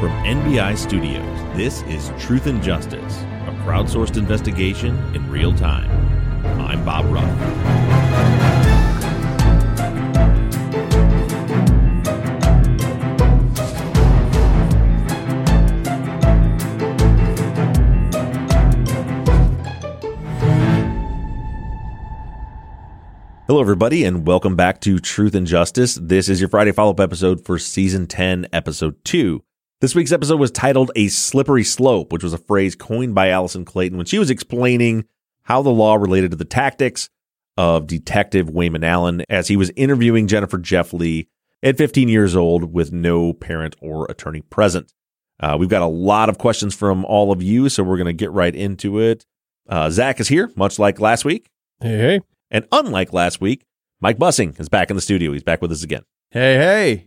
From NBI Studios, this is Truth and Justice, a crowdsourced investigation in real time. I'm Bob Ruff. Hello, everybody, and welcome back to Truth and Justice. This is your Friday follow up episode for season 10, episode 2. This week's episode was titled A Slippery Slope, which was a phrase coined by Allison Clayton when she was explaining how the law related to the tactics of Detective Wayman Allen as he was interviewing Jennifer Jeffley at 15 years old with no parent or attorney present. Uh, we've got a lot of questions from all of you, so we're going to get right into it. Uh, Zach is here, much like last week. Hey, hey. And unlike last week, Mike Bussing is back in the studio. He's back with us again. Hey, hey.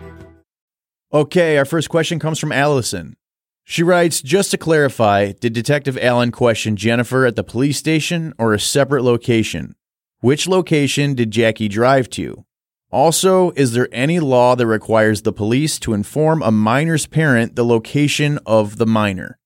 Okay, our first question comes from Allison. She writes Just to clarify, did Detective Allen question Jennifer at the police station or a separate location? Which location did Jackie drive to? Also, is there any law that requires the police to inform a minor's parent the location of the minor?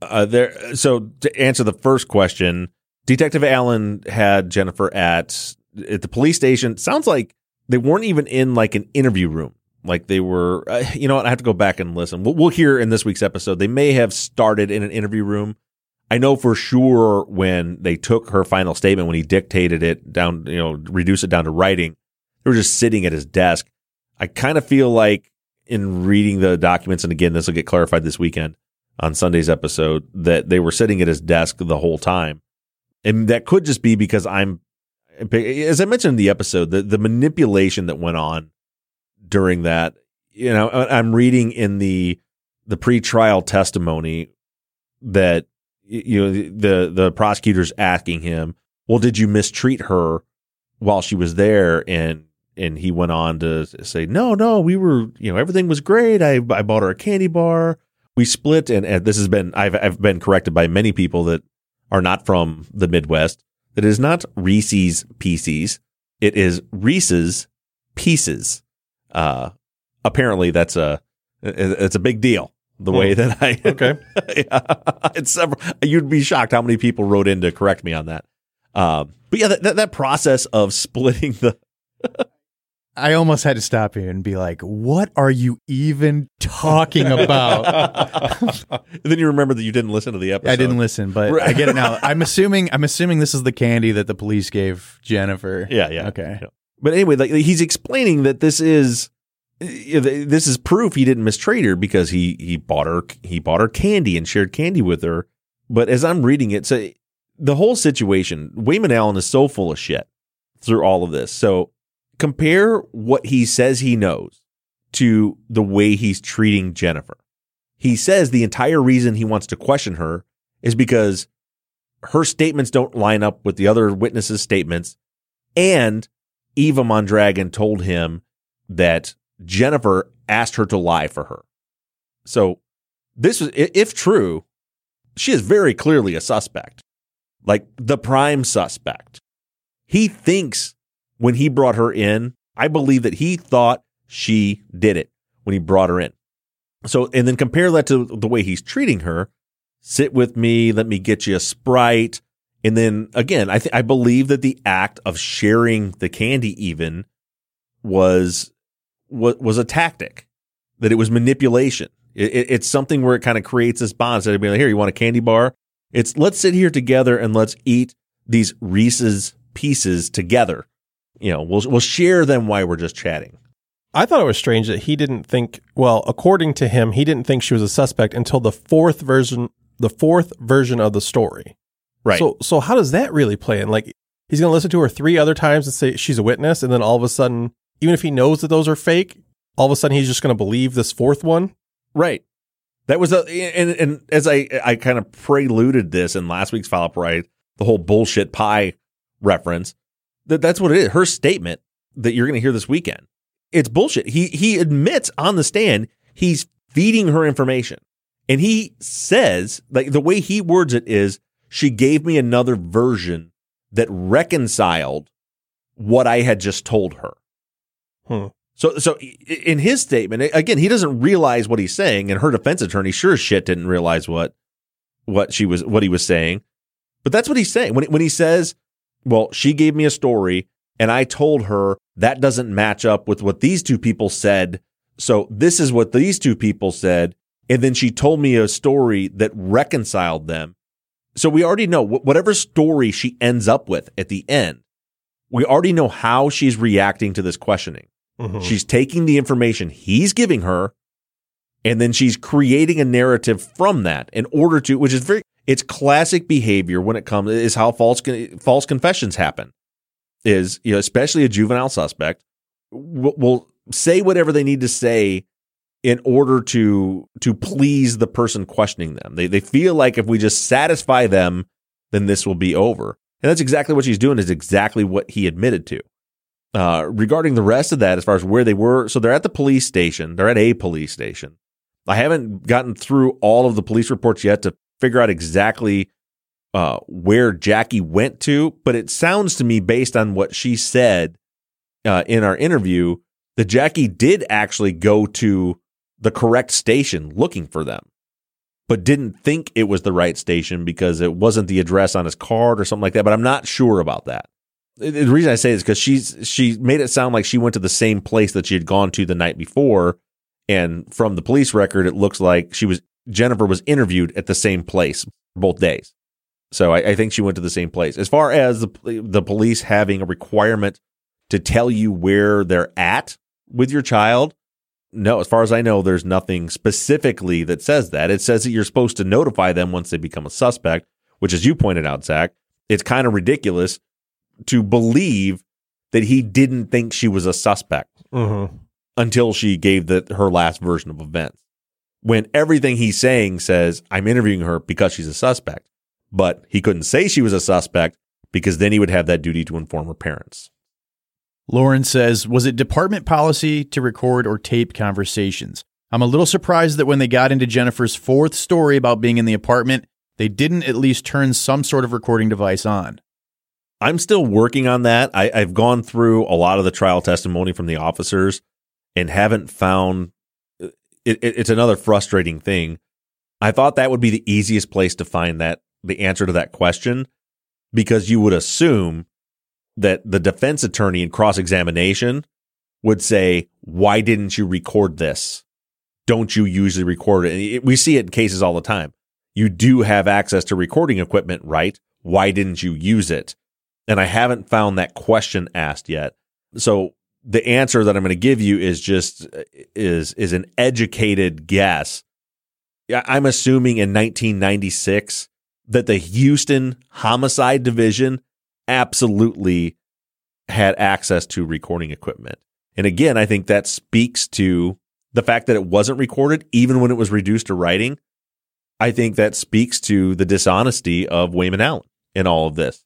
Uh, there. So to answer the first question, Detective Allen had Jennifer at at the police station. Sounds like they weren't even in like an interview room. Like they were. Uh, you know what? I have to go back and listen. We'll, we'll hear in this week's episode. They may have started in an interview room. I know for sure when they took her final statement, when he dictated it down, you know, reduce it down to writing, they were just sitting at his desk. I kind of feel like in reading the documents, and again, this will get clarified this weekend on Sunday's episode, that they were sitting at his desk the whole time. And that could just be because I'm, as I mentioned in the episode, the, the manipulation that went on during that, you know, I'm reading in the, the pre-trial testimony that, you know, the, the prosecutor's asking him, well, did you mistreat her while she was there? And, and he went on to say, no, no, we were, you know, everything was great. I, I bought her a candy bar. We split. And, and this has been, I've, I've been corrected by many people that are not from the Midwest. It is not Reese's Pieces. It is Reese's Pieces. Uh, apparently that's a, it's a big deal. The way that I, Okay. yeah, it's several, you'd be shocked how many people wrote in to correct me on that. Um, but yeah, that, that, that process of splitting the, I almost had to stop you and be like, what are you even talking about? then you remember that you didn't listen to the episode. I didn't listen, but I get it now. I'm assuming I'm assuming this is the candy that the police gave Jennifer. Yeah, yeah. Okay. Yeah. But anyway, like he's explaining that this is eh, this is proof he didn't mistreat her because he he bought her he bought her candy and shared candy with her. But as I'm reading it, so the whole situation, Wayman Allen is so full of shit through all of this. So compare what he says he knows to the way he's treating Jennifer. He says the entire reason he wants to question her is because her statements don't line up with the other witnesses' statements. And Eva Mondragon told him that Jennifer asked her to lie for her. So this was, if true, she is very clearly a suspect, like the prime suspect. He thinks when he brought her in, I believe that he thought she did it when he brought her in. So, and then compare that to the way he's treating her. Sit with me. Let me get you a Sprite. And then again, I think I believe that the act of sharing the candy even was was, was a tactic, that it was manipulation. It, it, it's something where it kind of creates this bond. Instead of being like, here, you want a candy bar? It's let's sit here together and let's eat these Reese's pieces together. You know, we'll we'll share them while we're just chatting. I thought it was strange that he didn't think. Well, according to him, he didn't think she was a suspect until the fourth version, the fourth version of the story. Right. So, so how does that really play in? Like, he's going to listen to her three other times and say she's a witness, and then all of a sudden, even if he knows that those are fake, all of a sudden he's just going to believe this fourth one. Right. That was a and and as I I kind of preluded this in last week's follow up right, the whole bullshit pie reference. That that's what it is. Her statement that you're going to hear this weekend. It's bullshit. He he admits on the stand he's feeding her information. And he says like the way he words it is she gave me another version that reconciled what I had just told her. Hmm. So, so in his statement, again, he doesn't realize what he's saying, and her defense attorney sure as shit didn't realize what what she was what he was saying. But that's what he's saying when when he says, "Well, she gave me a story, and I told her that doesn't match up with what these two people said. So this is what these two people said, and then she told me a story that reconciled them. So we already know whatever story she ends up with at the end, we already know how she's reacting to this questioning." Mhm. She's taking the information he's giving her and then she's creating a narrative from that in order to, which is very, it's classic behavior when it comes, is how false, false confessions happen. Is, you know, especially a juvenile suspect will, will say whatever they need to say in order to, to please the person questioning them. They, they feel like if we just satisfy them, then this will be over. And that's exactly what she's doing, is exactly what he admitted to. Uh, regarding the rest of that, as far as where they were, so they're at the police station. They're at a police station. I haven't gotten through all of the police reports yet to figure out exactly uh, where Jackie went to, but it sounds to me, based on what she said uh, in our interview, that Jackie did actually go to the correct station looking for them, but didn't think it was the right station because it wasn't the address on his card or something like that. But I'm not sure about that the reason I say is because she's she made it sound like she went to the same place that she had gone to the night before, and from the police record, it looks like she was Jennifer was interviewed at the same place both days. So I, I think she went to the same place. As far as the the police having a requirement to tell you where they're at with your child, no. As far as I know, there's nothing specifically that says that. It says that you're supposed to notify them once they become a suspect, which, as you pointed out, Zach, it's kind of ridiculous to believe that he didn't think she was a suspect Mhm. until she gave the, her last version of events. When everything he's saying says, I'm interviewing her because she's a suspect, but he couldn't say she was a suspect because then he would have that duty to inform her parents. Lauren says, Was it department policy to record or tape conversations? I'm a little surprised that when they got into Jennifer's fourth story about being in the apartment, they didn't at least turn some sort of recording device on. I'm still working on that. I, I've gone through a lot of the trial testimony from the officers and haven't found uh, it, it, it's another frustrating thing. I thought that would be the easiest place to find that the answer to that question because you would assume that the defense attorney in cross examination would say, Why didn't you record this? Don't you usually record it? It- We see it in cases all the time. You do have access to recording equipment, right? Why didn't you use it? And I haven't found that question asked yet. So the answer that I'm going to give you is just is is an educated guess. I'm assuming in 1996 that the Houston Homicide Division absolutely had access to recording equipment. And again, I think that speaks to the fact that it wasn't recorded even when it was reduced to writing. I think that speaks to the dishonesty of Wayman Allen in all of this.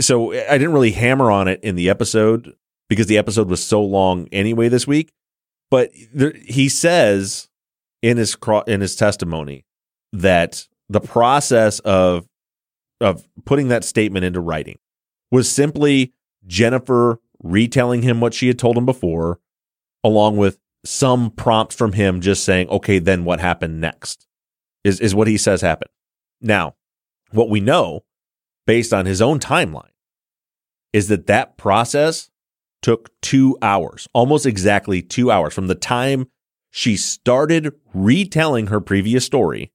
So I didn't really hammer on it in the episode because the episode was so long anyway this week. But there, he says in his in his testimony that the process of of putting that statement into writing was simply Jennifer retelling him what she had told him before, along with some prompt from him just saying, "Okay, then what happened next?" is is what he says happened. Now, what we know based on his own timeline, is that that process took two hours, almost exactly two hours from the time she started retelling her previous story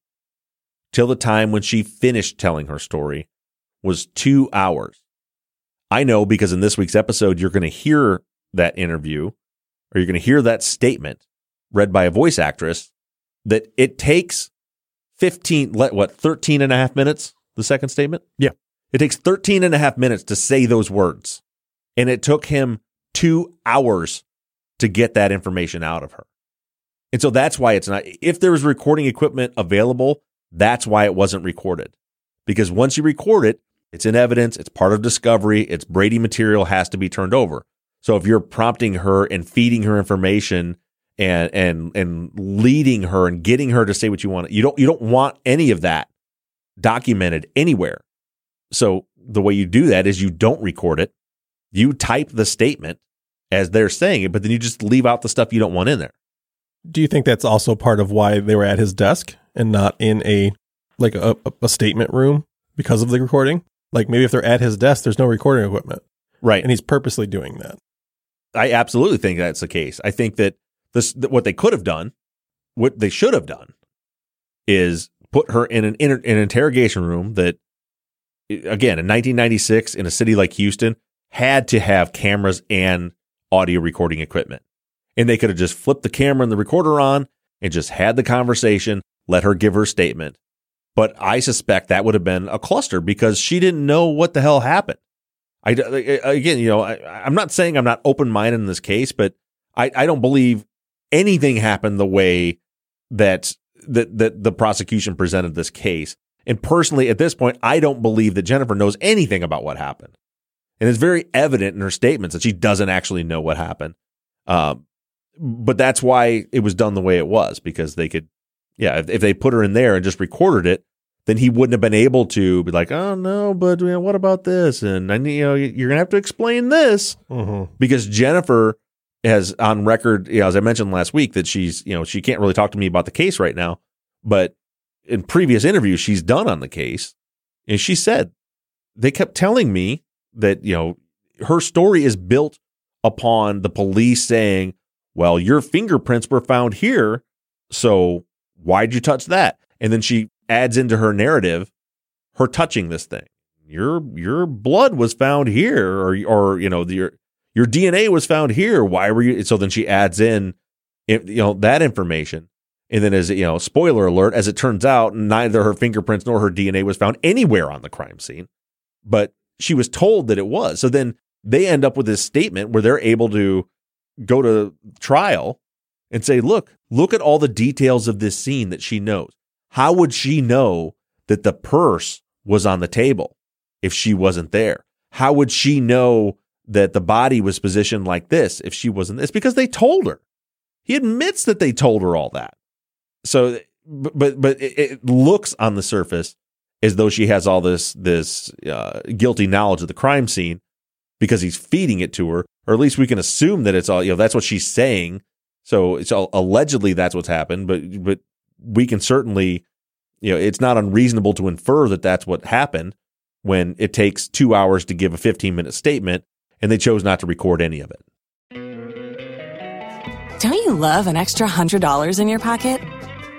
till the time when she finished telling her story was two hours. I know because in this week's episode, you're going to hear that interview or you're going to hear that statement read by a voice actress that it takes 15, let what, 13 and a half minutes, the second statement? Yeah. It takes 13 and a half minutes to say those words. And it took him two hours to get that information out of her. And so that's why it's not, if there was recording equipment available, that's why it wasn't recorded. Because once you record it, it's in evidence, it's part of discovery, it's Brady material has to be turned over. So if you're prompting her and feeding her information and and and leading her and getting her to say what you want, you don't you don't want any of that documented anywhere. So the way you do that is you don't record it. You type the statement as they're saying it, but then you just leave out the stuff you don't want in there. Do you think that's also part of why they were at his desk and not in a like a, a statement room because of the recording? Like maybe if they're at his desk, there's no recording equipment, Right. and he's purposely doing that. I absolutely think that's the case. I think that this that what they could have done, what they should have done, is put her in an inter, an interrogation room that, again, in 1996 in a city like Houston, had to have cameras and audio recording equipment, and they could have just flipped the camera and the recorder on and just had the conversation, let her give her statement. But I suspect that would have been a cluster because she didn't know what the hell happened. I again, you know, I, I'm not saying I'm not open minded in this case, but I, I don't believe anything happened the way that that that the prosecution presented this case. And personally, at this point, I don't believe that Jennifer knows anything about what happened. And it's very evident in her statements that she doesn't actually know what happened. Um, but that's why it was done the way it was because they could, yeah, if, if they put her in there and just recorded it, then he wouldn't have been able to be like, oh no, but you know, what about this? And I you know, you're gonna have to explain this Mm-hmm. because Jennifer has on record, you know, as I mentioned last week, that she's, you know, she can't really talk to me about the case right now, but in previous interviews she's done on the case, and she said they kept telling me that, you know, her story is built upon the police saying, well, your fingerprints were found here, so why'd you touch that? And then she adds into her narrative her touching this thing. Your your blood was found here, or or you know your your DNA was found here. Why were you? So then she adds in, you know, that information. And then as you know, spoiler alert, as it turns out, neither her fingerprints nor her DNA was found anywhere on the crime scene, but she was told that it was. So then they end up with this statement where they're able to go to trial and say, look, look at all the details of this scene that she knows. How would she know that the purse was on the table if she wasn't there? How would she know that the body was positioned like this if she wasn't? It's because they told her. He admits that they told her all that. So, but but it, it looks on the surface as though she has all this this uh, guilty knowledge of the crime scene because he's feeding it to her, or at least we can assume that it's all you know. That's what she's saying. So it's all, allegedly that's what's happened, but but we can certainly, you know, it's not unreasonable to infer that that's what happened when it takes two hours to give a 15 minute statement and they chose not to record any of it. Don't you love an extra $100 in your pocket?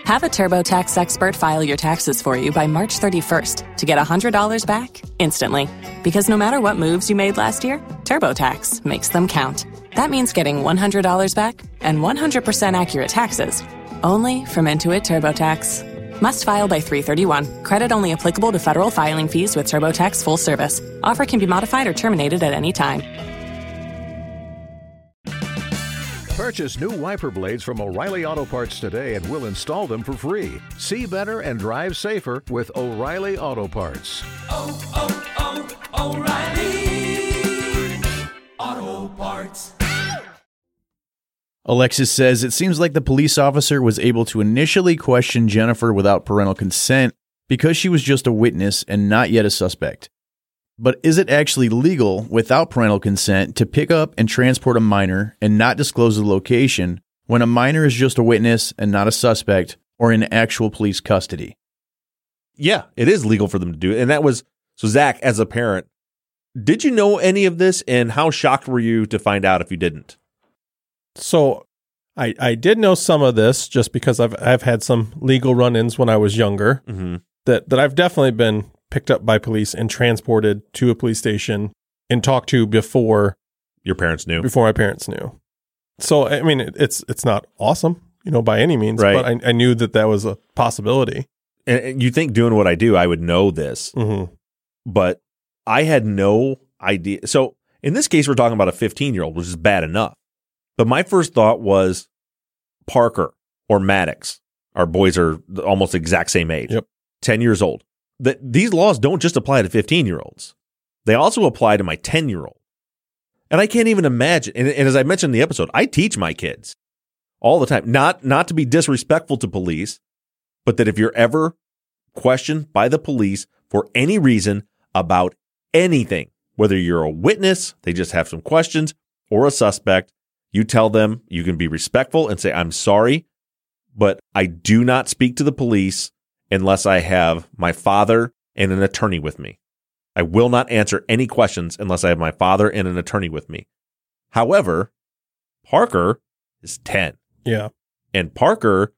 Have a TurboTax expert file your taxes for you by March 31st to get $100 back instantly. Because no matter what moves you made last year, TurboTax makes them count. That means getting $100 back and 100% accurate taxes only from Intuit TurboTax. Must file by 331. Credit only applicable to federal filing fees with TurboTax full service. Offer can be modified or terminated at any time. Purchase new wiper blades from O'Reilly Auto Parts today and we'll install them for free. See better and drive safer with O'Reilly Auto Parts. oh, oh, oh O'Reilly Auto Parts. Alexis says it seems like the police officer was able to initially question Jennifer without parental consent because she was just a witness and not yet a suspect. But is it actually legal without parental consent to pick up and transport a minor and not disclose the location when a minor is just a witness and not a suspect or in actual police custody? Yeah, it is legal for them to do it. And that was So Zach, as a parent, did you know any of this, and how shocked were you to find out if you didn't? So I I did know some of this just because I've I've had some legal run-ins when I was younger Mm-hmm. that that I've definitely been picked up by police and transported to a police station and talked to before Your parents knew. before my parents knew. So I mean it, it's it's not awesome, you know, by any means, Right. but I, I knew that that was a possibility. And, and you think doing what I do, I would know this, hmm but I had no idea. So in this case, we're talking about a 15 year old, which is bad enough. But my first thought was Parker or Maddox. Our boys are almost the exact same age, Yep. 10 years old. That these laws don't just apply to 15 year olds, they also apply to my 10 year old. And I can't even imagine. And, and as I mentioned in the episode, I teach my kids all the time, not, not to be disrespectful to police, but that if you're ever questioned by the police for any reason about anything, whether you're a witness, they just have some questions, or a suspect, you tell them you can be respectful and say, I'm sorry, but I do not speak to the police unless I have my father and an attorney with me. I will not answer any questions unless I have my father and an attorney with me. However, Parker is 10 Yeah. and Parker,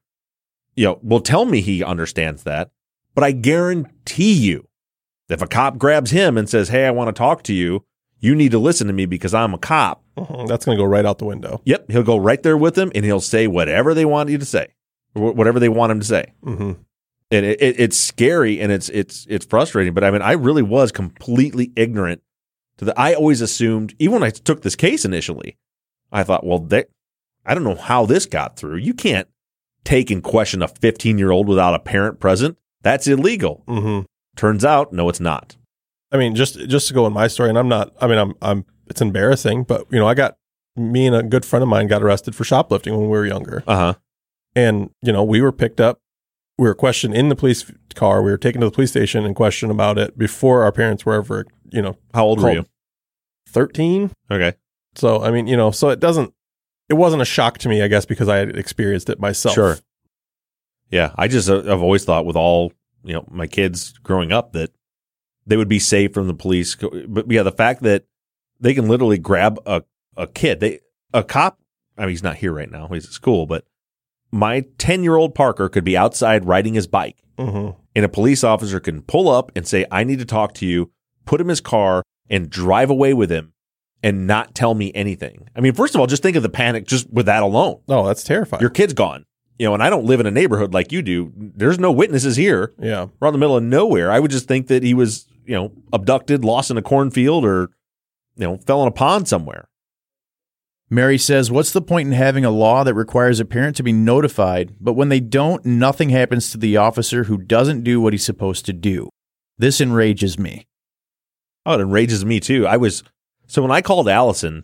you know, will tell me he understands that, but I guarantee you, if a cop grabs him and says, "Hey, I want to talk to you," you need to listen to me because I'm a cop. That's going to go right out the window. Yep, he'll go right there with them and he'll say whatever they want you to say, or whatever they want him to say. hmm And it, it, it's scary and it's it's it's frustrating. But I mean, I really was completely ignorant to the. I always assumed, even when I took this case initially, I thought, well, they, I don't know how this got through. You can't take and question a 15 year old without a parent present. That's illegal. hmm Turns out, no, it's not. I mean, just just to go in my story, and I'm not. I mean, I'm I'm. It's embarrassing, but you know, I got me and a good friend of mine got arrested for shoplifting when we were younger, Uh huh. and you know, we were picked up. We were questioned in the police car. We were taken to the police station and questioned about it before our parents were ever, you know, How old were you? thirteen. Okay. So I mean, you know, so it doesn't. It wasn't a shock to me, I guess, because I had experienced it myself. Sure. Yeah, I just uh, I've always thought with all you know my kids growing up that they would be safe from the police. But yeah, the fact that they can literally grab a a kid, they a cop. I mean, he's not here right now; he's at school. But my ten year old Parker could be outside riding his bike, hmm and a police officer can pull up and say, "I need to talk to you." Put him in his car and drive away with him, and not tell me anything. I mean, first of all, just think of the panic just with that alone. Oh, that's terrifying. Your kid's gone. You know, and I don't live in a neighborhood like you do. There's no witnesses here. yeah. We're in the middle of nowhere. I would just think that he was, you know, abducted, lost in a cornfield, or, you know, fell in a pond somewhere. Mary says, What's the point in having a law that requires a parent to be notified, but when they don't, nothing happens to the officer who doesn't do what he's supposed to do? This enrages me. Oh, it enrages me too. I was so when I called Allison,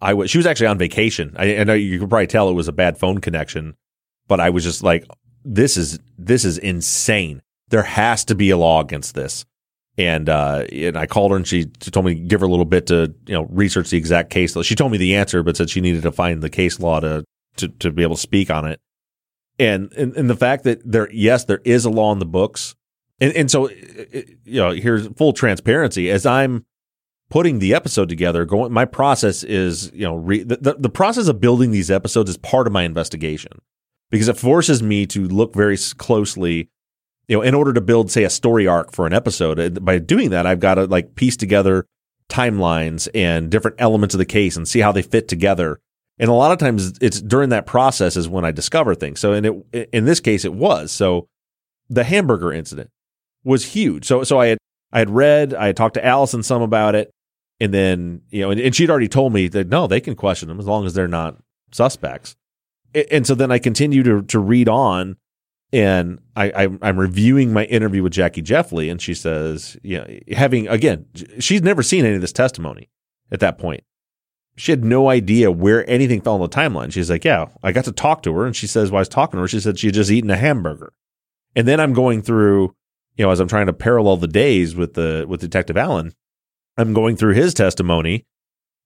I was she was actually on vacation. I, I know you could probably tell it was a bad phone connection, but I was just like, this is this is insane. There has to be a law against this. And uh, and I called her and she, she told me to give her a little bit to you know research the exact case. She told me the answer, but said she needed to find the case law to to, to be able to speak on it. And, and and the fact that there yes there is a law in the books, and and so you know here's full transparency as I'm putting the episode together going my process is you know re, the, the the process of building these episodes is part of my investigation because it forces me to look very closely you know in order to build say a story arc for an episode uh, by doing that I've got to like piece together timelines and different elements of the case and see how they fit together. And a lot of times it's during that process is when I discover things. So in it in this case it was. So the hamburger incident was huge. So so I had I had read I had talked to Allison some about it and then you know and, and she'd already told me that no they can question them as long as they're not suspects. A- and so then i continue to to read on and I, I i'm reviewing my interview with jackie jeffley and she says you know having again she's never seen any of this testimony at that point. She had no idea where anything fell on the timeline. She's like yeah i got to talk to her and she says while i was talking to her. She said she had just eaten a hamburger. And then i'm going through you know as i'm trying to parallel the days with the with detective allen I'm going through his testimony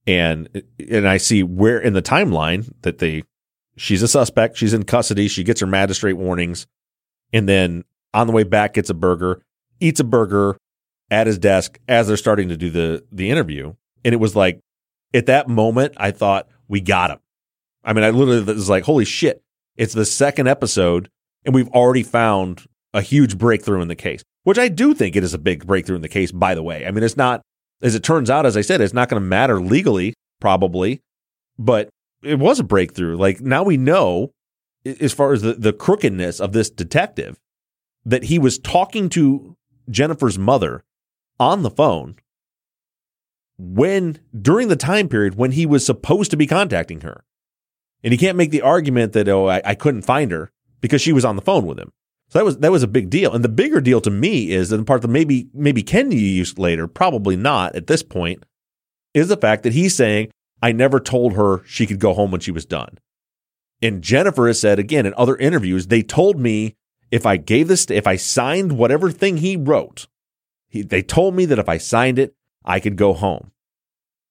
and and I see where in the timeline that they she's a suspect, she's in custody, she gets her magistrate warnings, and then on the way back gets a burger, eats a burger, at his desk as they're starting to do the the interview, and it was like at that moment I thought we got him. I mean, I literally was like, holy shit! It's the second episode, and we've already found a huge breakthrough in the case, which I do think it is a big breakthrough in the case. By the way, I mean it's not as it turns out, as I said, it's not going to matter legally, probably, but it was a breakthrough. Like now we know, as far as the, the crookedness of this detective, that he was talking to Jennifer's mother on the phone when during the time period when he was supposed to be contacting her. And he can't make the argument that, oh, I, I couldn't find her because she was on the phone with him. So that was that was a big deal. And the bigger deal to me is, and the part that maybe maybe Ken used later, probably not at this point, is the fact that he's saying, I never told her she could go home when she was done. And Jennifer has said again in other interviews, they told me if I gave this, if I signed whatever thing he wrote, he, they told me that if I signed it, I could go home.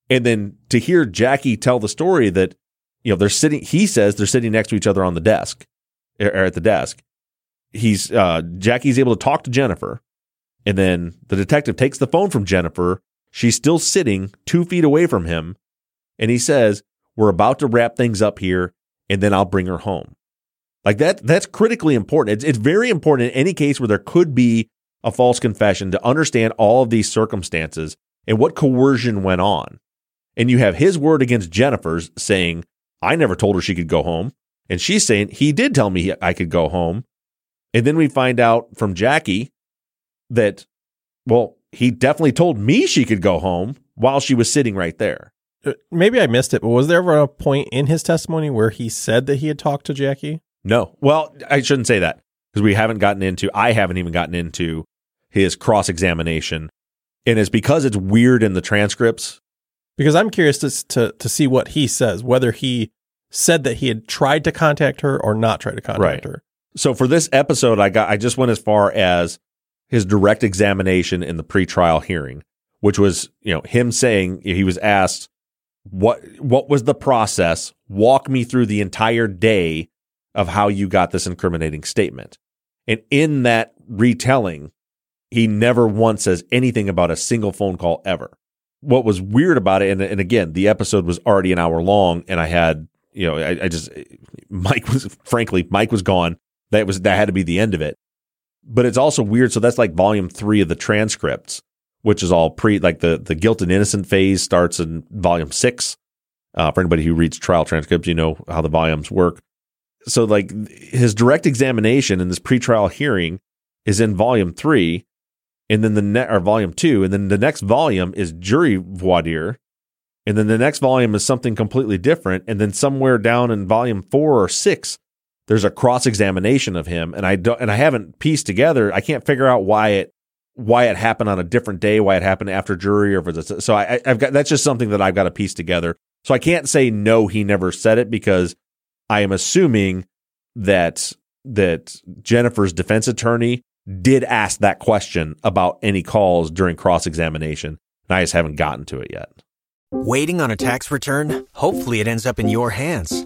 And then to hear Jackie tell the story that, you know, they're sitting, he says they're sitting next to each other on the desk or at the desk. He's, uh, Jackie's able to talk to Jennifer. And then the detective takes the phone from Jennifer. She's still sitting two feet away from him. And he says, We're about to wrap things up here, and then I'll bring her home. Like that, that's critically important. It's, it's very important in any case where there could be a false confession to understand all of these circumstances and what coercion went on. And you have his word against Jennifer's saying, I never told her she could go home. And she's saying, he did tell me I could go home. And then we find out from Jackie that, well, he definitely told me she could go home while she was sitting right there. Uh, Maybe I missed it, but was there ever a point in his testimony where he said that he had talked to Jackie? No. Well, I shouldn't say that because we haven't gotten into, I haven't even gotten into his cross examination. And it's because it's weird in the transcripts. Because I'm curious to, to to see what he says, whether he said that he had tried to contact her or not tried to contact Right. her. So for this episode, I got, I just went as far as his direct examination in the pretrial hearing, which was, you know, him saying he was asked, what, what was the process? Walk me through the entire day of how you got this incriminating statement. And in that retelling, he never once says anything about a single phone call ever. What was weird about it, and, and again, the episode was already an hour long, and I had, you know, I, I just, Mike was, frankly, Mike was gone. That was, that had to be the end of it. But it's also weird. So that's like volume three of the transcripts, which is all pre, like the, the guilt and innocent phase starts in volume six. Uh, for anybody who reads trial transcripts, you know how the volumes work. So like his direct examination in this pretrial hearing is in volume three, and then the net or volume two, and then the next volume is jury voir dire, and then the next volume is something completely different, and then somewhere down in volume four or six, there's a cross examination of him, and I don't, and I haven't pieced together. I can't figure out why it why it happened on a different day, why it happened after jury, or if so. I, I've got that's just something that I've got to piece together. So I can't say no, he never said it because I am assuming that that Jennifer's defense attorney did ask that question about any calls during cross examination. And I just haven't gotten to it yet. Waiting on a tax return? Hopefully, it ends up in your hands.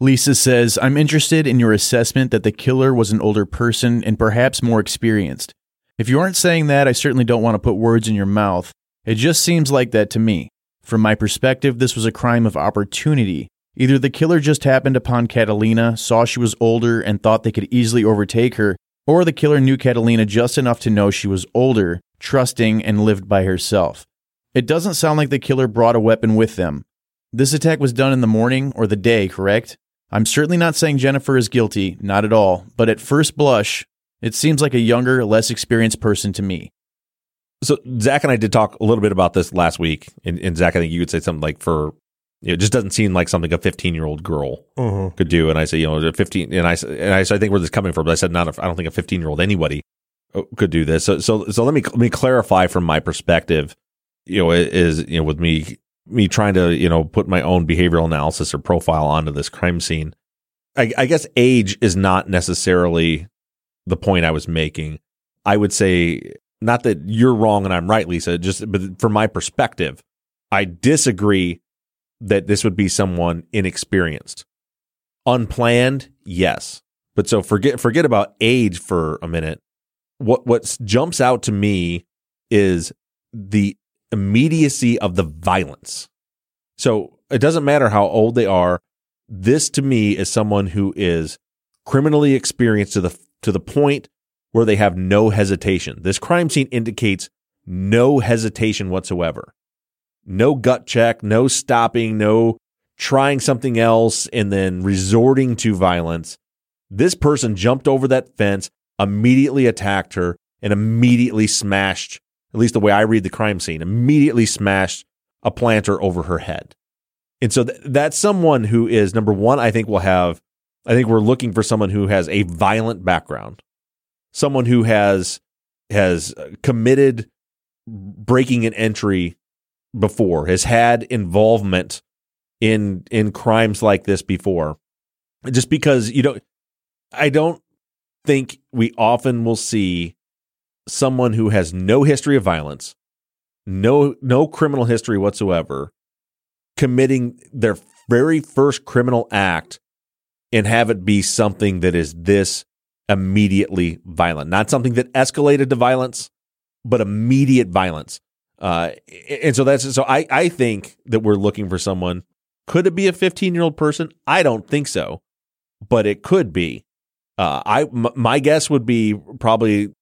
Lisa says, I'm interested in your assessment that the killer was an older person and perhaps more experienced. If you aren't saying that, I certainly don't want to put words in your mouth. It just seems like that to me. From my perspective, this was a crime of opportunity. Either the killer just happened upon Catalina, saw she was older, and thought they could easily overtake her, or the killer knew Catalina just enough to know she was older, trusting, and lived by herself. It doesn't sound like the killer brought a weapon with them. This attack was done in the morning or the day, correct? I'm certainly not saying Jennifer is guilty, not at all, but at first blush, it seems like a younger, less experienced person to me. So Zach and I did talk a little bit about this last week, and, and Zach, I think you would say something like for it just doesn't seem like something a 15 year old girl Mhm. could do. And I say, you know, 15, and I, and I, s- I think where this is coming from, but I said not. A, I don't think a 15 year old anybody uh, could do this. So so so let me let me clarify from my perspective. You know, is you know with me me trying to you know put my own behavioral analysis or profile onto this crime scene. I, I guess age is not necessarily the point I was making. I would say not that you're wrong and I'm right, Lisa. Just but from my perspective, I disagree that this would be someone inexperienced. Unplanned, yes. But so forget forget about age for a minute. What what jumps out to me is the immediacy of the violence. So it doesn't matter how old they are. This to me is someone who is criminally experienced to the to the point where they have no hesitation. This crime scene indicates no hesitation whatsoever. No gut check, no stopping, no trying something else and then resorting to violence. This person jumped over that fence, immediately attacked her, and immediately smashed, at least the way I read the crime scene, immediately smashed a planter over her head. And so th- that's someone who is number one, I think will have, I think we're looking for someone who has a violent background, someone who has, has uh, committed breaking an entry before, has had involvement in, in crimes like this before. Just because you don't, I don't think we often will see someone who has no history of violence, no no criminal history whatsoever, committing their very first criminal act and have it be something that is this immediately violent, not something that escalated to violence, but immediate violence. Uh, and so that's so I I think that we're looking for someone. Could it be a 15 year old person? I don't think so, but it could be. Uh, I m- my guess would be probably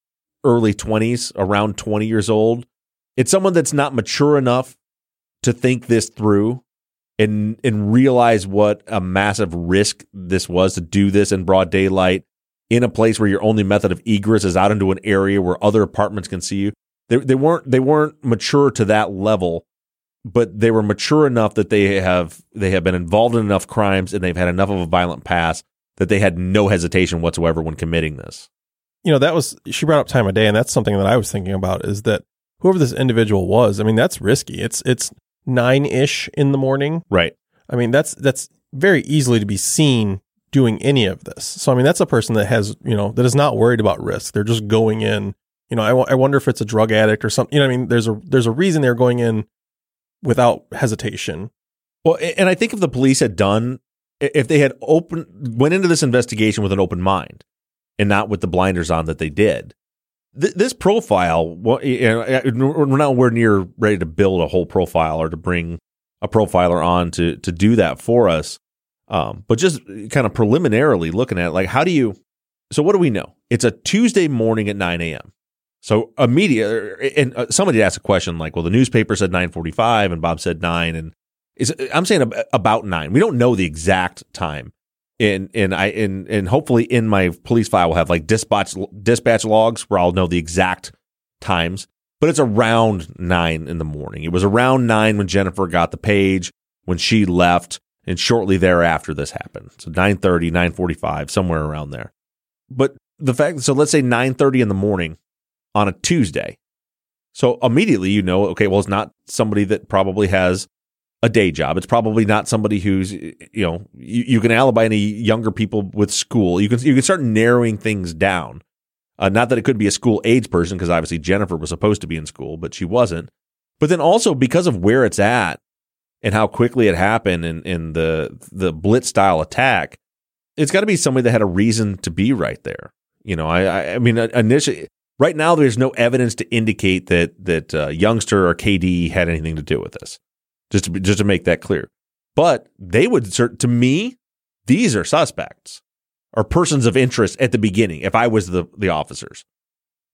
early 20s, around 20 years old. It's someone that's not mature enough to think this through and and realize what a massive risk this was to do this in broad daylight in a place where your only method of egress is out into an area where other apartments can see you. They they weren't they weren't mature to that level, but they were mature enough that they have they have been involved in enough crimes and they've had enough of a violent past that they had no hesitation whatsoever when committing this. You know, that was she brought up time of day, and that's something that I was thinking about is that whoever this individual was, I mean, that's risky. It's it's nine ish in the morning. Right. I mean, that's that's very easily to be seen doing any of this. So I mean, that's a person that has you know that is not worried about risk. They're just going in. You know, I, w- I wonder if it's a drug addict or something. You know, I mean, there's a there's a reason they're going in without hesitation. Well, and I think if the police had done, if they had open went into this investigation with an open mind and not with the blinders on that they did, th- this profile, you know, we're nowhere near ready to build a whole profile or to bring a profiler on to to do that for us. Um, but just kind of preliminarily looking at it, like how do you? So what do we know? It's a Tuesday morning at nine a.m. So immediate, and uh, somebody asked a question like, "Well, the newspaper said nine forty-five, and Bob said nine, and is I'm saying about nine. We don't know the exact time, and and I and and hopefully in my police file will have like dispatch dispatch logs where I'll know the exact times. But it's around nine in the morning. It was around nine when Jennifer got the page when she left, and shortly thereafter this happened. So 9:30, 9:45, somewhere around there. But the fact, so let's say 9:30 in the morning on a Tuesday. So immediately you know, okay, well, it's not somebody that probably has a day job. It's probably not somebody who's, you know, you, you can alibi any younger people with school. You can you can start narrowing things down. Uh, not that it could be a school age person, because obviously Jennifer was supposed to be in school, but she wasn't. But then also because of where it's at and how quickly it happened in, in the the blitz style attack, it's got to be somebody that had a reason to be right there. You know, I I, mean initially right now there's no evidence to indicate that that uh, youngster or KD had anything to do with this. Just to be, just to make that clear. But they would to me these are suspects or persons of interest at the beginning if I was the the officers.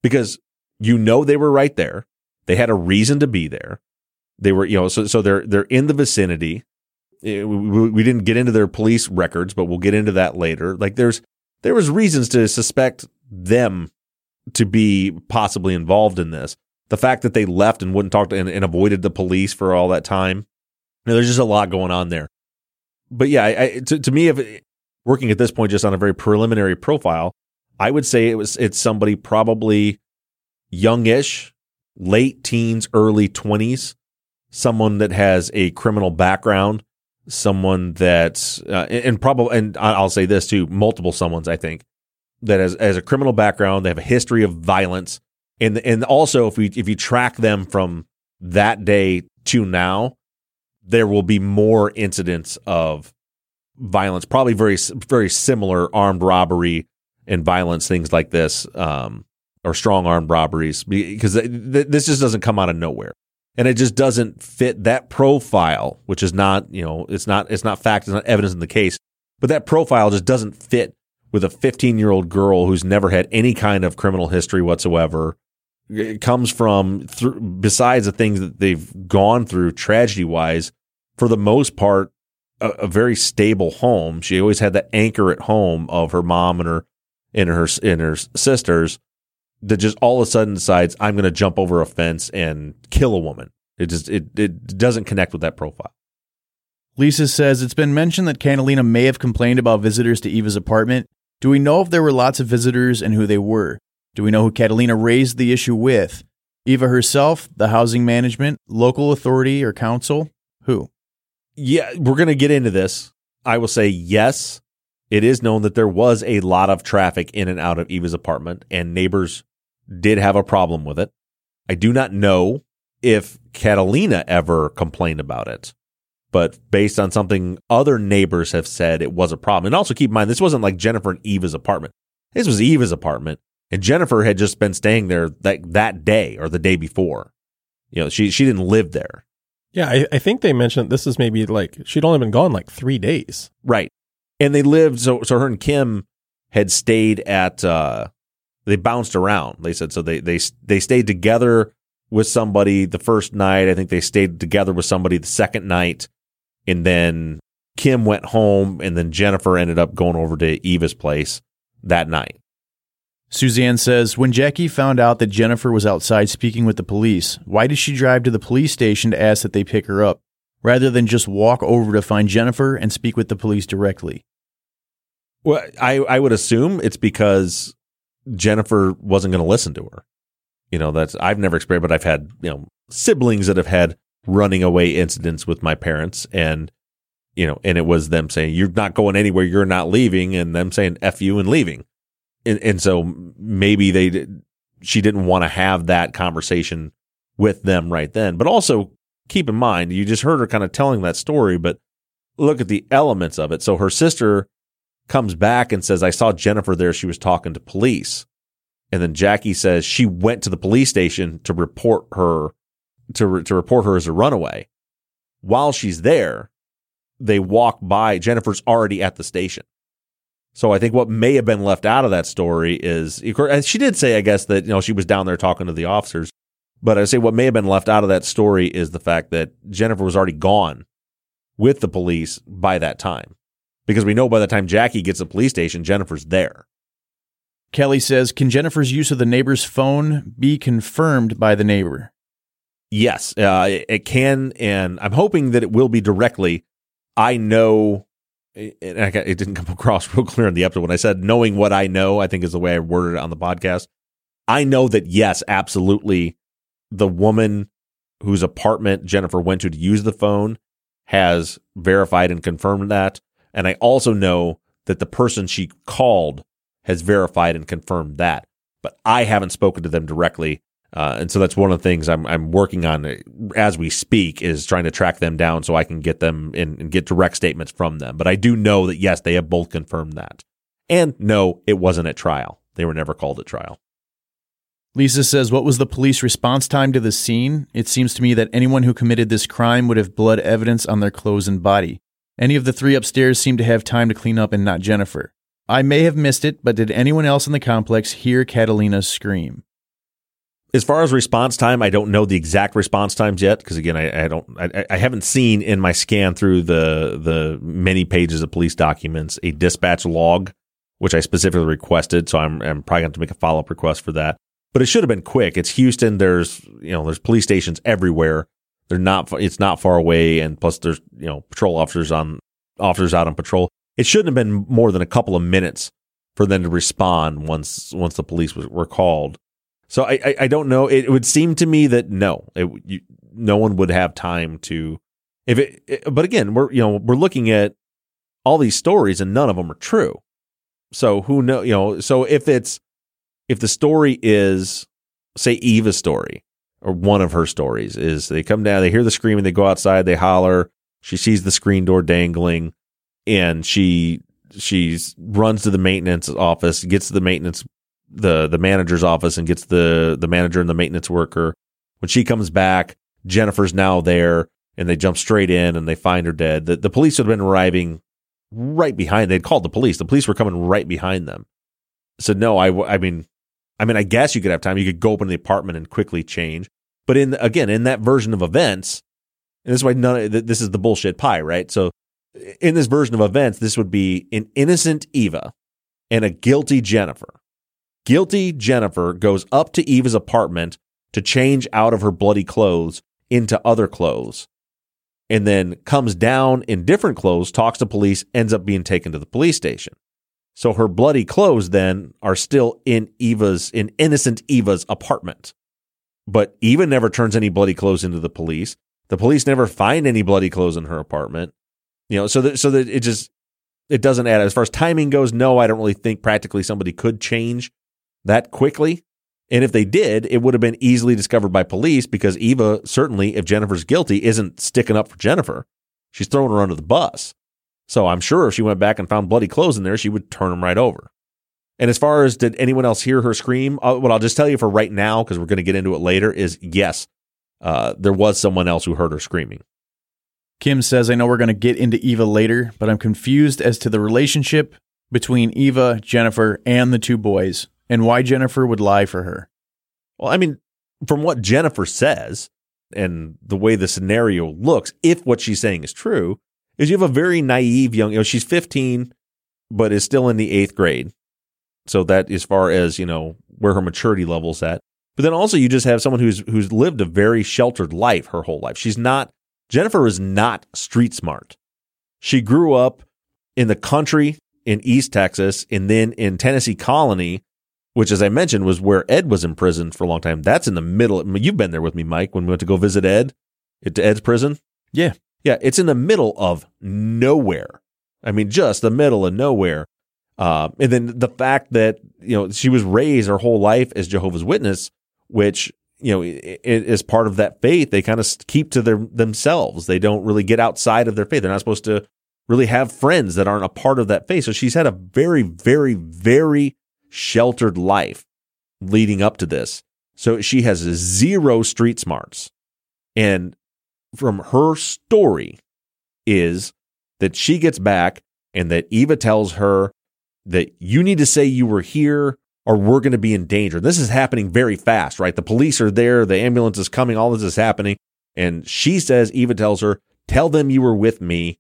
Because you know they were right there. They had a reason to be there. They were, you know, so so they're they're in the vicinity. Eh, We, we, we didn't get into their police records, but we'll get into that later. Like there's there was reasons to suspect them to be possibly involved in this. The fact that they left and wouldn't talk to and, and avoided the police for all that time. You know, there's just a lot going on there. But yeah, I, I, to, to me, if working at this point just on a very preliminary profile, I would say it was it's somebody probably youngish, late teens, early twenties, someone that has a criminal background, someone that, uh, and, and probably, and I'll say this too, multiple someone's, I think, that has, has a criminal background, they have a history of violence. And, and also if we, if you track them from that day to now, there will be more incidents of violence, probably very, very similar armed robbery and violence, things like this, um, or strong armed robberies, because th- th- this just doesn't come out of nowhere, and it just doesn't fit that profile, which is not, you know, it's not, it's not fact, it's not evidence in the case, but that profile just doesn't fit with a 15 year old girl who's never had any kind of criminal history whatsoever. It comes from, through, besides the things that they've gone through tragedy wise, for the most part, a, a very stable home. She always had that anchor at home of her mom and her and her and her sisters that just all of a sudden decides I'm going to jump over a fence and kill a woman. It just it it doesn't connect with that profile. Lisa says it's been mentioned that Catalina may have complained about visitors to Eva's apartment. Do we know if there were lots of visitors and who they were? Do we know who Catalina raised the issue with? Eva herself, the housing management, local authority or council? Who? Yeah, we're going to get into this. I will say yes. It is known that there was a lot of traffic in and out of Eva's apartment, and neighbors did have a problem with it. I do not know if Catalina ever complained about it, but based on something other neighbors have said, it was a problem. And also keep in mind, this wasn't like Jennifer and Eva's apartment. This was Eva's apartment, and Jennifer had just been staying there that that day or the day before. You know, she she didn't live there. Yeah, I, I think they mentioned this is maybe like she'd only been gone like three days. Right. And they lived so so her and Kim had stayed at uh they bounced around. They said so they they they stayed together with somebody the first night. I think they stayed together with somebody the second night. And then Kim went home and then Jennifer ended up going over to Eva's place that night. Suzanne says when Jackie found out that Jennifer was outside speaking with the police, why did she drive to the police station to ask that they pick her up, rather than just walk over to find Jennifer and speak with the police directly? Well, I, I would assume it's because Jennifer wasn't going to listen to her. You know, that's, I've never experienced, but I've had, you know, siblings that have had running away incidents with my parents and, you know, and it was them saying, you're not going anywhere, you're not leaving, and them saying F you and leaving. And, and so maybe they, she didn't want to have that conversation with them right then. But also keep in mind, you just heard her kind of telling that story, but look at the elements of it. So her sister, comes back and says, I saw Jennifer there. She was talking to police. And then Jackie says she went to the police station to report her, to, re- to report her as a runaway. While she's there, they walk by. Jennifer's already at the station. So I think what may have been left out of that story is, and she did say, I guess, that, you know, she was down there talking to the officers. But I say what may have been left out of that story is the fact that Jennifer was already gone with the police by that time because we know by the time Jackie gets to the police station, Jennifer's there. Kelly says, Can Jennifer's use of the neighbor's phone be confirmed by the neighbor? Yes, uh, it, it can, and I'm hoping that it will be directly. I know, and I it didn't come across real clear in the episode when I said knowing what I know. I think is the way I worded it on the podcast. I know that yes, absolutely, the woman whose apartment Jennifer went to to use the phone has verified and confirmed that. And I also know that the person she called has verified and confirmed that, but I haven't spoken to them directly. Uh, and so that's one of the things I'm, I'm working on as we speak is trying to track them down so I can get them in and get direct statements from them. But I do know that yes, they have both confirmed that. And no, it wasn't at trial. They were never called at trial. Lisa says, What was the police response time to the scene? It seems to me that anyone who committed this crime would have blood evidence on their clothes and body. Any of the three upstairs seem to have time to clean up and not Jennifer. I may have missed it, but did anyone else in the complex hear Catalina's scream? As far as response time, I don't know the exact response times yet because again, I, I don't, I, I haven't seen in my scan through the the many pages of police documents a dispatch log, which I specifically requested. So I'm I'm probably going to make a follow up request for that. But it should have been quick. It's Houston. There's you know there's police stations everywhere. They're not. It's not far away, and plus there's you know patrol officers on officers out on patrol. It shouldn't have been more than a couple of minutes for them to respond once once the police was, were called. So I, I, I don't know. It, would seem to me that no, it, you, no one would have time to if it, it- but again we're you know we're looking at all these stories and none of them are true so who know you know so if it's if the story is say eva's story or one of her stories is they come down they hear the screaming they go outside they holler she sees the screen door dangling and she she runs to the maintenance office gets to the maintenance the the manager's office and gets the the manager and the maintenance worker. When she comes back jennifer's now there and they jump straight in and they find her dead. The, the police had been arriving right behind they'd called the police. The police were coming right behind them. So no I I mean i mean i guess you could have time. You could go open the apartment and quickly change. But in again in that version of events and this is why none of, this is the bullshit pie right? So in this version of events this would be an innocent eva and a guilty jennifer guilty jennifer goes up to eva's apartment to change out of her bloody clothes into other clothes and then comes down in different clothes, talks to police, ends up being taken to the police station. So her bloody clothes then are still in Eva's, in innocent Eva's apartment. But Eva never turns any bloody clothes into the police. The police never find any bloody clothes in her apartment. You know, so that, so that it just, it doesn't add. As far as timing goes, no, I don't really think practically somebody could change that quickly. And if they did, it would have been easily discovered by police because Eva, certainly, if Jennifer's guilty, isn't sticking up for Jennifer. She's throwing her under the bus. So I'm sure if she went back and found bloody clothes in there, she would turn them right over. And as far as did anyone else hear her scream, uh, what I'll just tell you for right now, because we're going to get into it later, is yes, uh, there was someone else who heard her screaming. Kim says, I know we're going to get into Eva later, but I'm confused as to the relationship between Eva, Jennifer, and the two boys, and why Jennifer would lie for her. Well, I mean, from what Jennifer says and the way the scenario looks, if what she's saying is true, is you have a very naive young, you know, she's 15, but is still in the eighth grade. So that as far as, you know, where her maturity level's at. But then also you just have someone who's who's lived a very sheltered life her whole life. She's not Jennifer is not street smart. She grew up in the country in East Texas and then in Tennessee Colony, which, as I mentioned, was where Ed was imprisoned for a long time. That's in the middle. I mean, you've been there with me, Mike, when we went to go visit Ed at Ed's prison. Yeah. Yeah, it's in the middle of nowhere. I mean, just the middle of nowhere. Uh, and then the fact that you know she was raised her whole life as Jehovah's Witness, which you know is part of that faith. They kind of keep to their themselves. They don't really get outside of their faith. They're not supposed to really have friends that aren't a part of that faith. So she's had a very, very, very sheltered life leading up to this. So she has zero street smarts. And from her story is that she gets back and that Eva tells her that you need to say you were here or we're going to be in danger. This is happening very fast, right? The police are there, the ambulance is coming, all this is happening. And she says, Eva tells her, tell them you were with me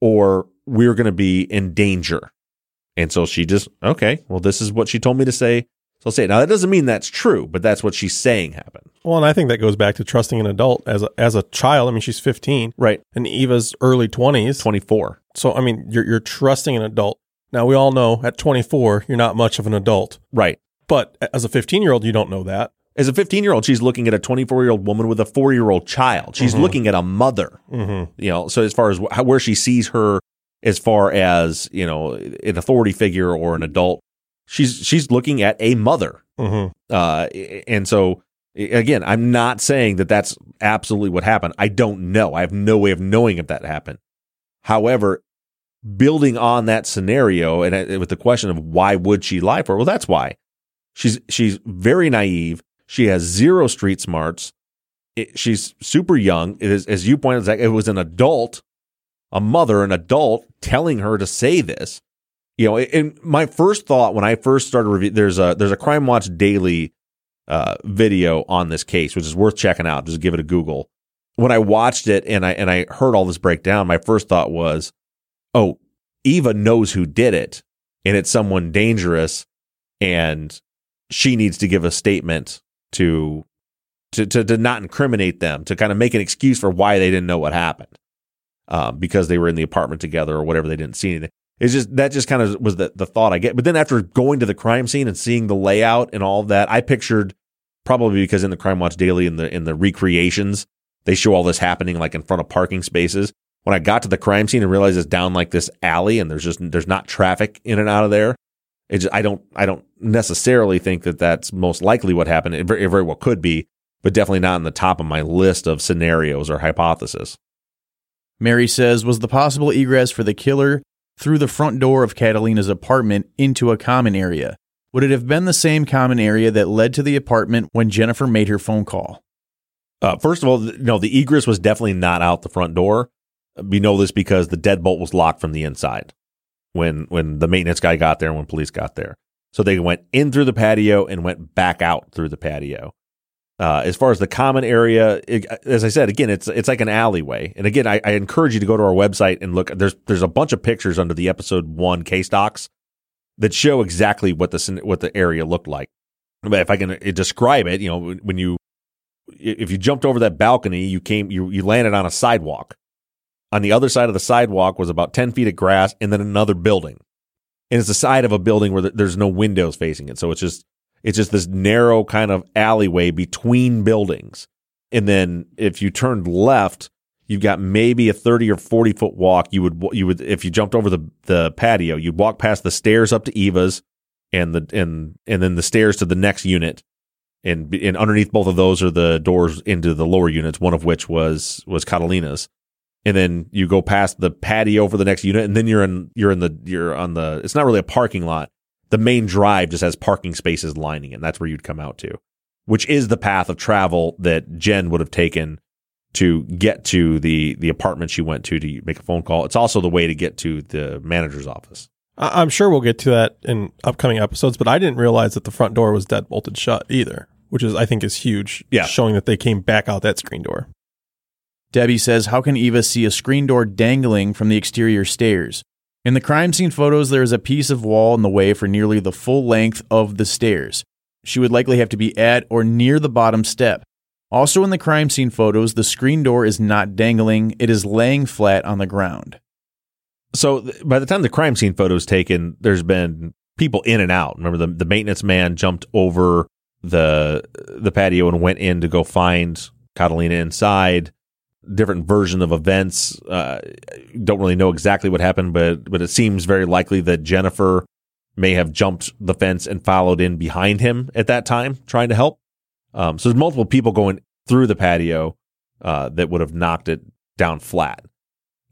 or we're going to be in danger. And so she just, okay, well, this is what she told me to say. So I'll say it. Now, that doesn't mean that's true, but that's what she's saying happened. Well, and I think that goes back to trusting an adult as a, as a child. I mean, she's 15, Right. and Eva's early 20s. 24. So, I mean, you're, you're trusting an adult. Now, we all know at 24, you're not much of an adult. Right. But as a 15 year old, you don't know that. As a 15 year old, she's looking at a 24 year old woman with a four year old child. She's looking at a mother. Mm-hmm. You know, so as far as wh- how, where she sees her, as far as you know, an authority figure or an adult, she's she's looking at a mother. Mm-hmm. Uh, and so again, I'm not saying that that's absolutely what happened. I don't know. I have no way of knowing if that happened. However, building on that scenario and uh, with the question of why would she lie for? Well, that's why she's she's very naive. She has zero street smarts. It, she's super young. It is, as you pointed out, it was an adult, a mother, an adult telling her to say this. You know, and my first thought when I first started review, there's a there's a Crime Watch Daily uh, video on this case, which is worth checking out. Just give it a Google. When I watched it and I and I heard all this breakdown, my first thought was, "Oh, Eva knows who did it, and it's someone dangerous, and she needs to give a statement to to to, to not incriminate them, to kind of make an excuse for why they didn't know what happened, um, because they were in the apartment together or whatever. They didn't see anything. It's just that just kind of was the the thought I get. But then after going to the crime scene and seeing the layout and all of that, I pictured probably because in the Crime Watch Daily in the in the recreations they show all this happening like in front of parking spaces. When I got to the crime scene and realized it's down like this alley and there's just there's not traffic in and out of there, it just, I don't I don't necessarily think that that's most likely what happened. It very, it very well could be, but definitely not on the top of my list of scenarios or hypothesis. Mary says, was the possible egress for the killer through the front door of Catalina's apartment into a common area? Would it have been the same common area that led to the apartment when Jennifer made her phone call? Uh, first of all, no, the egress was definitely not out the front door. We know this because the deadbolt was locked from the inside when when the maintenance guy got there and when police got there. So they went in through the patio and went back out through the patio. Uh, as far as the common area, it, as I said, again, it's it's like an alleyway. And again, I, I, encourage you to go to our website and look. There's there's a bunch of pictures under the episode one case docs that show exactly what the what the area looked like. But if I can uh, describe it, you know, when you if you jumped over that balcony, you came you you landed on a sidewalk. On the other side of the sidewalk was about ten feet of grass, and then another building. And it's the side of a building where there's no windows facing it, so it's just it's just this narrow kind of alleyway between buildings. And then if you turned left, you've got maybe a 30 or 40 foot walk. You would, you would, if you jumped over the, the patio, you'd walk past the stairs up to Eva's and the, and, and then the stairs to the next unit. And, and underneath both of those are the doors into the lower units, one of which was, was Catalina's. And then you go past the patio for the next unit and then you're in, you're in the, you're on the, it's not really a parking lot the main drive just has parking spaces lining it. And that's where you'd come out to, which is the path of travel that Jen would have taken to get to the the apartment she went to to make a phone call. It's also the way to get to the manager's office. I- I'm sure we'll get to that in upcoming episodes, but I didn't realize that the front door was dead bolted shut either, which is I think is huge. Yeah. showing that they came back out that screen door. Debbie says, How can Eva see a screen door dangling from the exterior stairs? In the crime scene photos, there is a piece of wall in the way for nearly the full length of the stairs. She would likely have to be at or near the bottom step. Also, in the crime scene photos, the screen door is not dangling, it is laying flat on the ground. So by the time the crime scene photo is taken, there's been people in and out. Remember the the maintenance man jumped over the the patio and went in to go find Catalina inside. Different version of events. Uh, don't really know exactly what happened, but but it seems very likely that Jennifer may have jumped the fence and followed in behind him at that time, trying to help. Um, so there's multiple people going through the patio uh, that would have knocked it down flat.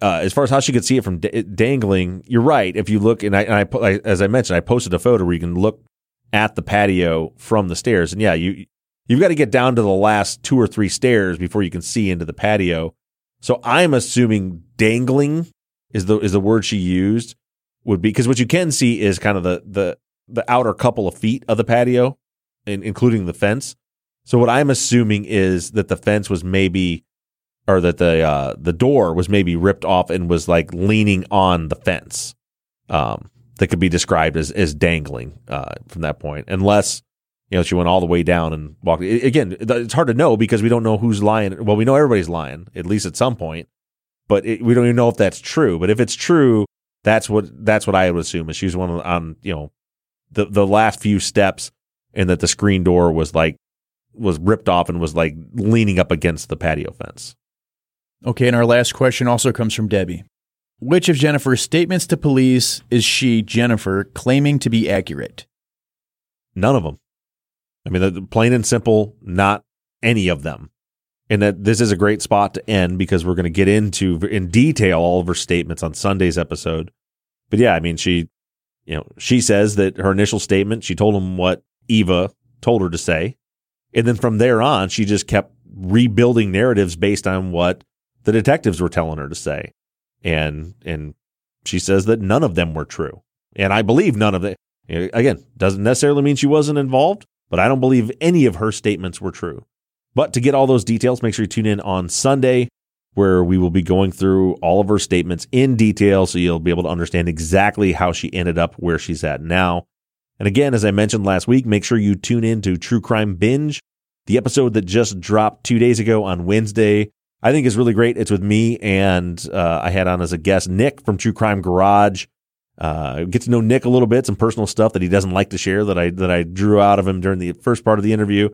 Uh, as far as how she could see it from d- dangling, you're right. If you look, and I, and I, I, as I mentioned, I posted a photo where you can look at the patio from the stairs, and yeah, you you've got to get down to the last two or three stairs before you can see into the patio. So I'm assuming dangling is the is the word she used would be because what you can see is kind of the the the outer couple of feet of the patio, in, including the fence. So what I'm assuming is that the fence was maybe, or that the uh, the door was maybe ripped off and was like leaning on the fence. Um, that could be described as as dangling uh, from that point, unless you know she went all the way down and walked. Again, it's hard to know because we don't know who's lying. Well, we know everybody's lying at least at some point, but it, we don't even know if that's true. But if it's true, that's what that's what I would assume is she was one on, on you know the the last few steps, and that the screen door was like was ripped off and was like leaning up against the patio fence. Okay, and our last question also comes from Debbie. Which of Jennifer's statements to police is she, Jennifer, claiming to be accurate? None of them. I mean, plain and simple, not any of them. And that this is a great spot to end because we're going to get into in detail all of her statements on Sunday's episode. But yeah, I mean, she, you know, she says that her initial statement, she told him what Eva told her to say. And then from there on, she just kept rebuilding narratives based on what the detectives were telling her to say. And, and she says that none of them were true. And I believe none of them. Again, doesn't necessarily mean she wasn't involved, but I don't believe any of her statements were true. But to get all those details, make sure you tune in on Sunday, where we will be going through all of her statements in detail so you'll be able to understand exactly how she ended up where she's at now. And again, as I mentioned last week, make sure you tune in to True Crime Binge, the episode that just dropped two days ago on Wednesday. I think is really great. It's with me, and uh, I had on as a guest Nick from True Crime Garage. Uh, get to know Nick a little bit, some personal stuff that he doesn't like to share that I that I drew out of him during the first part of the interview.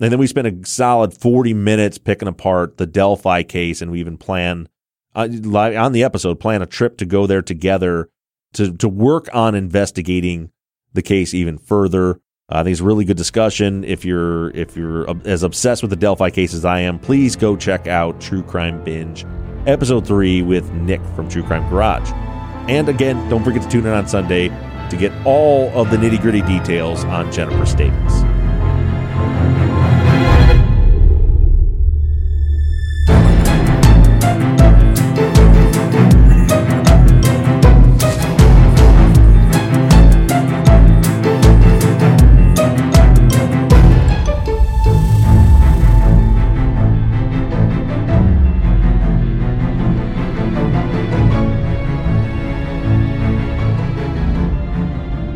And then we spent a solid 40 minutes picking apart the Delphi case, and we even plan uh, on the episode plan a trip to go there together to to work on investigating the case even further. Uh, I think it's a really good discussion. If you're if you're as obsessed with the Delphi case as I am, please go check out True Crime Binge, episode three with Nick from True Crime Garage. And again, don't forget to tune in on Sunday to get all of the nitty gritty details on Jennifer's Staples.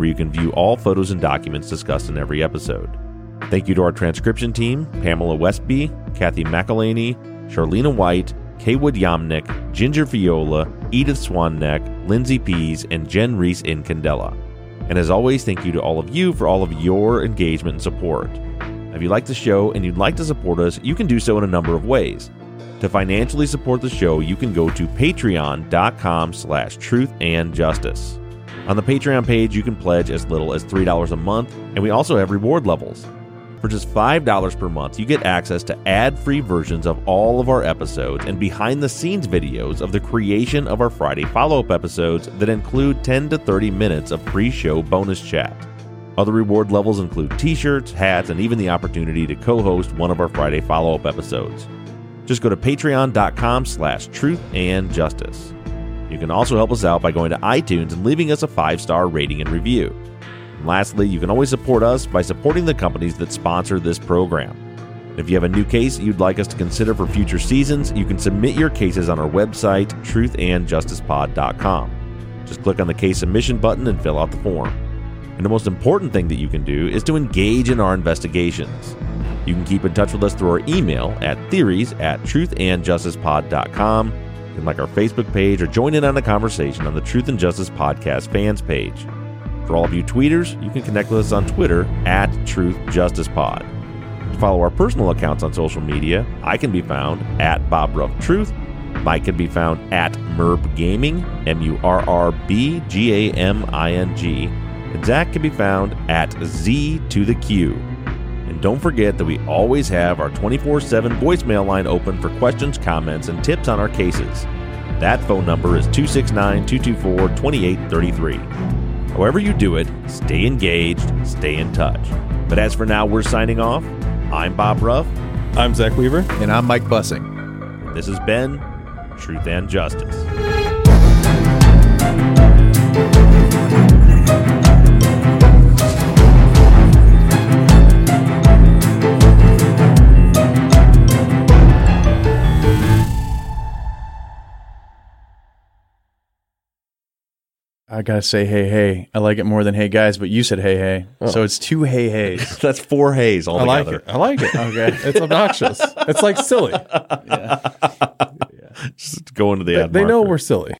where you can view all photos and documents discussed in every episode. Thank you to our transcription team Pamela Westby, Kathy McElhaney, Charlena White, Kaywood Yamnick, Ginger Viola, Edith Swanneck, Lindsay Pease, and Jen Reese in Candela. And as always, thank you to all of you for all of your engagement and support. If you like the show and you'd like to support us, you can do so in a number of ways. To financially support the show, you can go to patreon.com slash truth and justice. On the Patreon page, you can pledge as little as $3 a month, and we also have reward levels. For just $5 per month, you get access to ad free versions of all of our episodes and behind the scenes videos of the creation of our Friday follow up episodes that include 10 to 30 minutes of pre show bonus chat. Other reward levels include t shirts, hats, and even the opportunity to co host one of our Friday follow up episodes. Just go to patreon.com slash truth and justice. You can also help us out by going to iTunes and leaving us a five star rating and review. And lastly, you can always support us by supporting the companies that sponsor this program. If you have a new case you'd like us to consider for future seasons, you can submit your cases on our website, truthandjusticepod.com. Just click on the case submission button and fill out the form. And the most important thing that you can do is to engage in our investigations. You can keep in touch with us through our email at theories at truthandjusticepod.com. Can like our Facebook page or join in on the conversation on the Truth and Justice Podcast fans page. For all of you tweeters, you can connect with us on Twitter at Truth Justice Pod. To follow our personal accounts on social media, I can be found at Bob Ruff Truth. Mike can be found at Murrb Gaming, M U R R B G A M I N G. And Zach can be found at Z to the Q. And don't forget that we always have our 24 7 voicemail line open for questions, comments, and tips on our cases. That phone number is 269 224 2833. However, you do it, stay engaged, stay in touch. But as for now, we're signing off. I'm Bob Ruff. I'm Zach Weaver. And I'm Mike Bussing. This has been Truth and Justice. I gotta say, hey, hey. I like it more than hey, guys, but you said hey, hey. Oh. So it's two hey, heys. That's four heys all together. I like altogether. it. I like it. Okay. It's obnoxious. it's like silly. Yeah. Just go into the They, ad they know we're silly.